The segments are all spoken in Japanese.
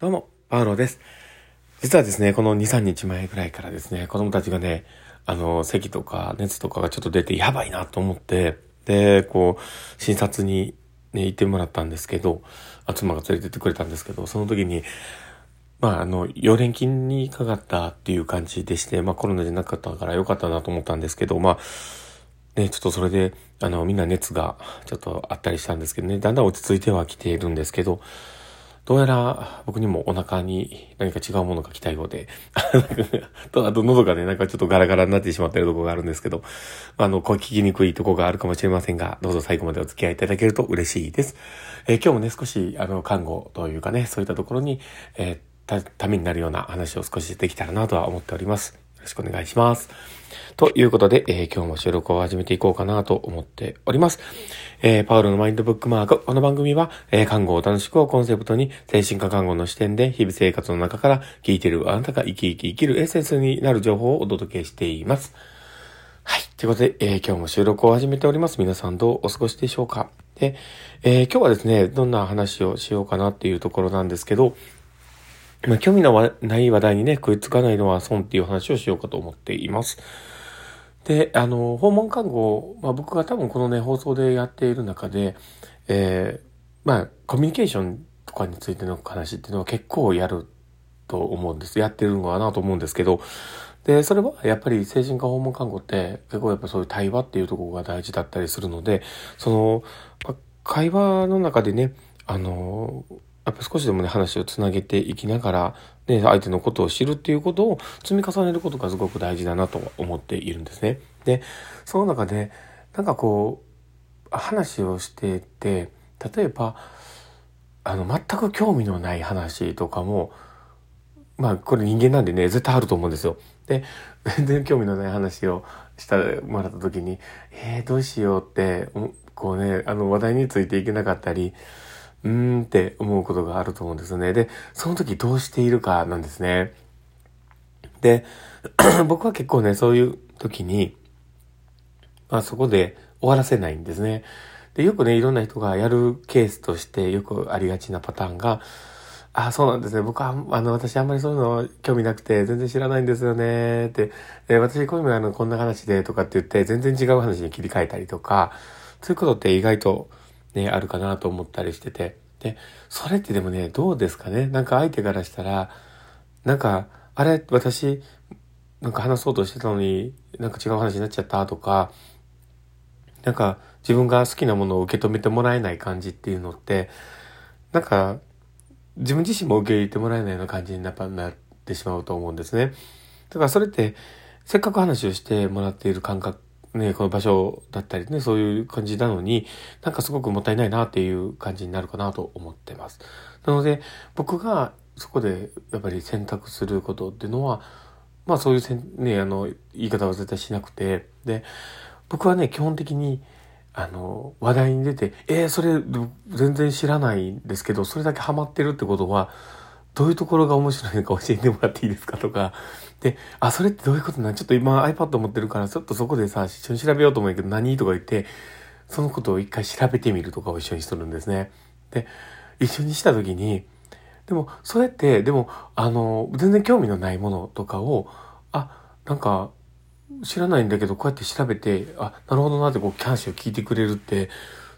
どうも、パウロです。実はですね、この2、3日前ぐらいからですね、子供たちがね、あの、咳とか熱とかがちょっと出てやばいなと思って、で、こう、診察にね、行ってもらったんですけど、妻が連れてってくれたんですけど、その時に、まあ、あの、溶連菌にかかったっていう感じでして、まあコロナじゃなかったからよかったなと思ったんですけど、まあ、ね、ちょっとそれで、あの、みんな熱がちょっとあったりしたんですけどね、だんだん落ち着いてはきているんですけど、どうやら僕にもお腹に何か違うものが来たようで、あと喉がね、なんかちょっとガラガラになってしまってるとこがあるんですけど、あの、声聞きにくいとこがあるかもしれませんが、どうぞ最後までお付き合いいただけると嬉しいです。えー、今日もね、少し、あの、看護というかね、そういったところに、えー、た、ためになるような話を少しできたらなとは思っております。よろしくお願いします。ということで、えー、今日も収録を始めていこうかなと思っております。えー、パウロのマインドブックマーク。この番組は、えー、看護を楽しくをコンセプトに、精神科看護の視点で日々生活の中から聞いてるあなたが生き生き生きるエッセンスになる情報をお届けしています。はい。ということで、えー、今日も収録を始めております。皆さんどうお過ごしでしょうかで、えー、今日はですね、どんな話をしようかなっていうところなんですけど、まあ、興味のない話題にね、食いつかないのは損っていう話をしようかと思っています。で、あの、訪問看護、まあ、僕が多分このね、放送でやっている中で、えー、まあ、コミュニケーションとかについての話っていうのは結構やると思うんです。やってるのかなと思うんですけど、で、それはやっぱり精神科訪問看護って結構やっぱそういう対話っていうところが大事だったりするので、その、まあ、会話の中でね、あの、やっぱ少しでもね、話をつなげていきながら、ね、相手のことを知るっていうことを積み重ねることがすごく大事だなと思っているんですね。で、その中で、なんかこう、話をしてて、例えば、あの、全く興味のない話とかも、まあ、これ人間なんでね、絶対あると思うんですよ。で、全然興味のない話をしたもらった時に、えー、どうしようって、こうね、あの話題についていけなかったり、うーんって思うことがあると思うんですよね。で、その時どうしているかなんですね。で、僕は結構ね、そういう時に、まあそこで終わらせないんですね。で、よくね、いろんな人がやるケースとしてよくありがちなパターンが、あ、そうなんですね。僕は、あの、私あんまりそういうの興味なくて、全然知らないんですよね。って、え私こういうのあの、こんな話でとかって言って、全然違う話に切り替えたりとか、そういうことって意外とね、あるかなと思ったりしてて。で、それってでもね、どうですかね？なんか相手からしたら、なんか、あれ、私、なんか話そうとしてたのに、なんか違う話になっちゃったとか、なんか自分が好きなものを受け止めてもらえない感じっていうのって、なんか自分自身も受け入れてもらえないような感じになってしまうと思うんですね。だからそれって、せっかく話をしてもらっている感覚ね、この場所だったりね、そういう感じなのに、なんかすごくもったいないなっていう感じになるかなと思ってます。なので、僕がそこでやっぱり選択することっていうのは、まあそういうせん、ね、あの、言い方は絶対しなくて、で、僕はね、基本的に、あの、話題に出て、えー、それ、全然知らないんですけど、それだけハマってるってことは、どういうところが面白いのか教えてもらっていいですかとか、で、あ、それってどういうことなん？ちょっと今 iPad 持ってるから、ちょっとそこでさ、一緒に調べようと思うけど何？とか言って、そのことを一回調べてみるとかを一緒にしとるんですね。で、一緒にした時に、でも、それって、でも、あの、全然興味のないものとかを、あ、なんか、知らないんだけど、こうやって調べて、あ、なるほどなってこう、キャンシーを聞いてくれるって、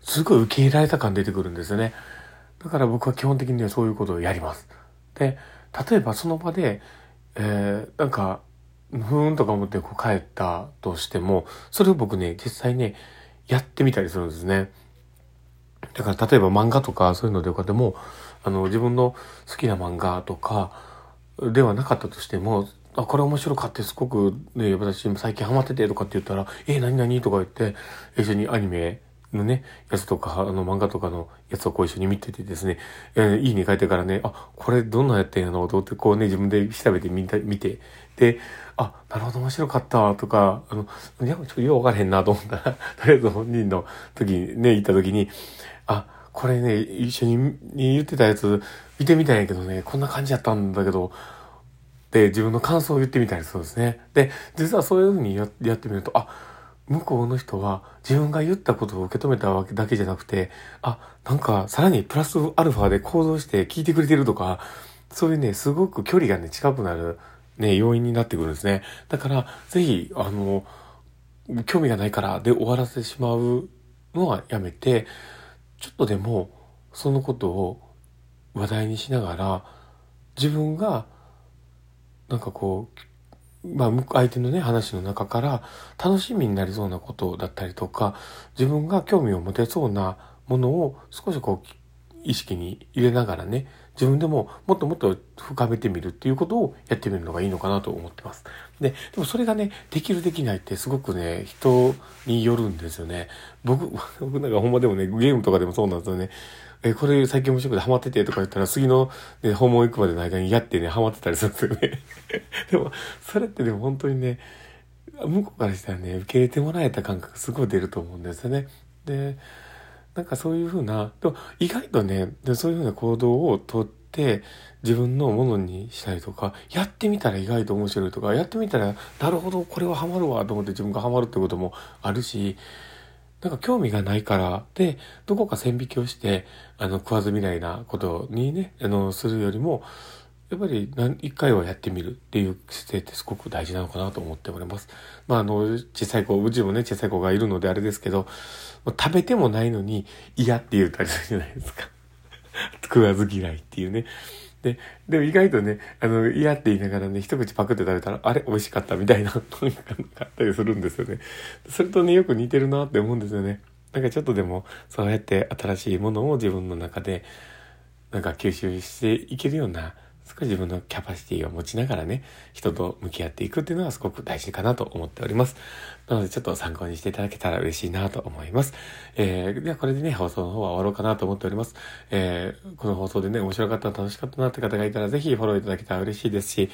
すごい受け入れられた感出てくるんですよね。だから僕は基本的にはそういうことをやります。で、例えばその場で、えー、なんか、ふーんとか思ってこう帰ったとしても、それを僕ね、実際ね、やってみたりするんですね。だから例えば漫画とかそういうのでかでも、あの、自分の好きな漫画とかではなかったとしても、あ、これ面白かってすごくね、私最近ハマっててとかって言ったら、えー、何々とか言って、一緒にアニメのね、やつとか、あの漫画とかのやつをこう一緒に見ててですね、えー、いいね書いてからね、あ、これどんなやってんやろうと思ってこうね、自分で調べてみた、見て、で、あ、なるほど面白かったとか、あの、いや、ちょっとようわからへんなと思ったら、とりあえず本人の時にね、行った時に、あ、これね、一緒に言ってたやつ見てみたんやけどね、こんな感じやったんだけど、で、自分の感想を言ってみたりするんですね。で、実はそういうふうにやってみると、あ、向こうの人は自分が言ったことを受け止めたわけだけじゃなくて、あ、なんかさらにプラスアルファで行動して聞いてくれてるとか、そういうね、すごく距離がね、近くなる、ね、要因になってくるんですね。だから、ぜひ、あの、興味がないからで終わらせてしまうのはやめて、ちょっとでも、そのことを話題にしながら、自分が、なんかこう、まあ、相手のね、話の中から楽しみになりそうなことだったりとか、自分が興味を持てそうなものを少しこう、意識に入れながらね、自分でももっともっと深めてみるっていうことをやってみるのがいいのかなと思ってます。で、でもそれがね、できるできないってすごくね、人によるんですよね。僕、僕なんかほんまでもね、ゲームとかでもそうなんですよね。え、これ最近面白くてハマっててとか言ったら、次の、ね、訪問行くまでの間にやってね、ハマってたりするんですよね。でも、それってでも本当にね、向こうからしたらね、受け入れてもらえた感覚すごい出ると思うんですよね。で、なんかそういうふうな、でも意外とね、でそういうふうな行動をとって自分のものにしたりとか、やってみたら意外と面白いとか、やってみたら、なるほど、これはハマるわと思って自分がハマるってこともあるし、なんか興味がないから、で、どこか線引きをして、あの、食わず嫌いなことにね、あの、するよりも、やっぱり何一回はやってみるっていう姿勢ってすごく大事なのかなと思っております。まあ、あの、小さい子、うちもね、小さい子がいるのであれですけど、食べてもないのに嫌って言ったりするじゃないですか。食わず嫌いっていうね。で、でも意外とね、あの、嫌って言いながらね、一口パクって食べたら、あれ美味しかったみたいなのがあったりするんですよね。それとね、よく似てるなって思うんですよね。なんかちょっとでも、そうやって新しいものを自分の中で、なんか吸収していけるような少し自分のキャパシティを持ちながらね、人と向き合っていくっていうのはすごく大事かなと思っております。なのでちょっと参考にしていただけたら嬉しいなと思います。えー、ではこれでね、放送の方は終わろうかなと思っております。えー、この放送でね、面白かった、楽しかったなって方がいたらぜひフォローいただけたら嬉しいですし、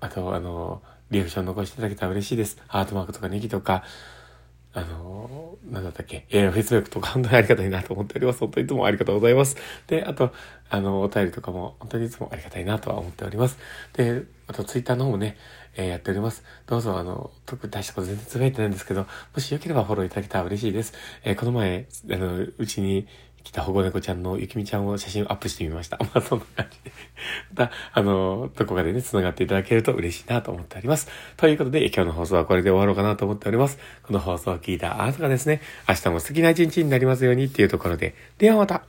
あと、あの、リアクション残していただけたら嬉しいです。ハートマークとかネギとか、あのー、なんだったっけ、えー、Facebook とか本当にありがたいなと思っております。本当にいつもありがとうございます。で、あと、あの、お便りとかも本当にいつもありがたいなとは思っております。で、あと Twitter の方もね、えー、やっております。どうぞ、あの、特に大したこと全然つぶやいてないんですけど、もしよければフォローいただけたら嬉しいです。えー、この前、あの、うちに北保護猫ちゃんのゆきみちゃんを写真をアップしてみました。まあそんな感じで。また、あの、どこかでね、繋がっていただけると嬉しいなと思っております。ということで、今日の放送はこれで終わろうかなと思っております。この放送を聞いたあなたがですね、明日も素敵な一日になりますようにっていうところで、ではまた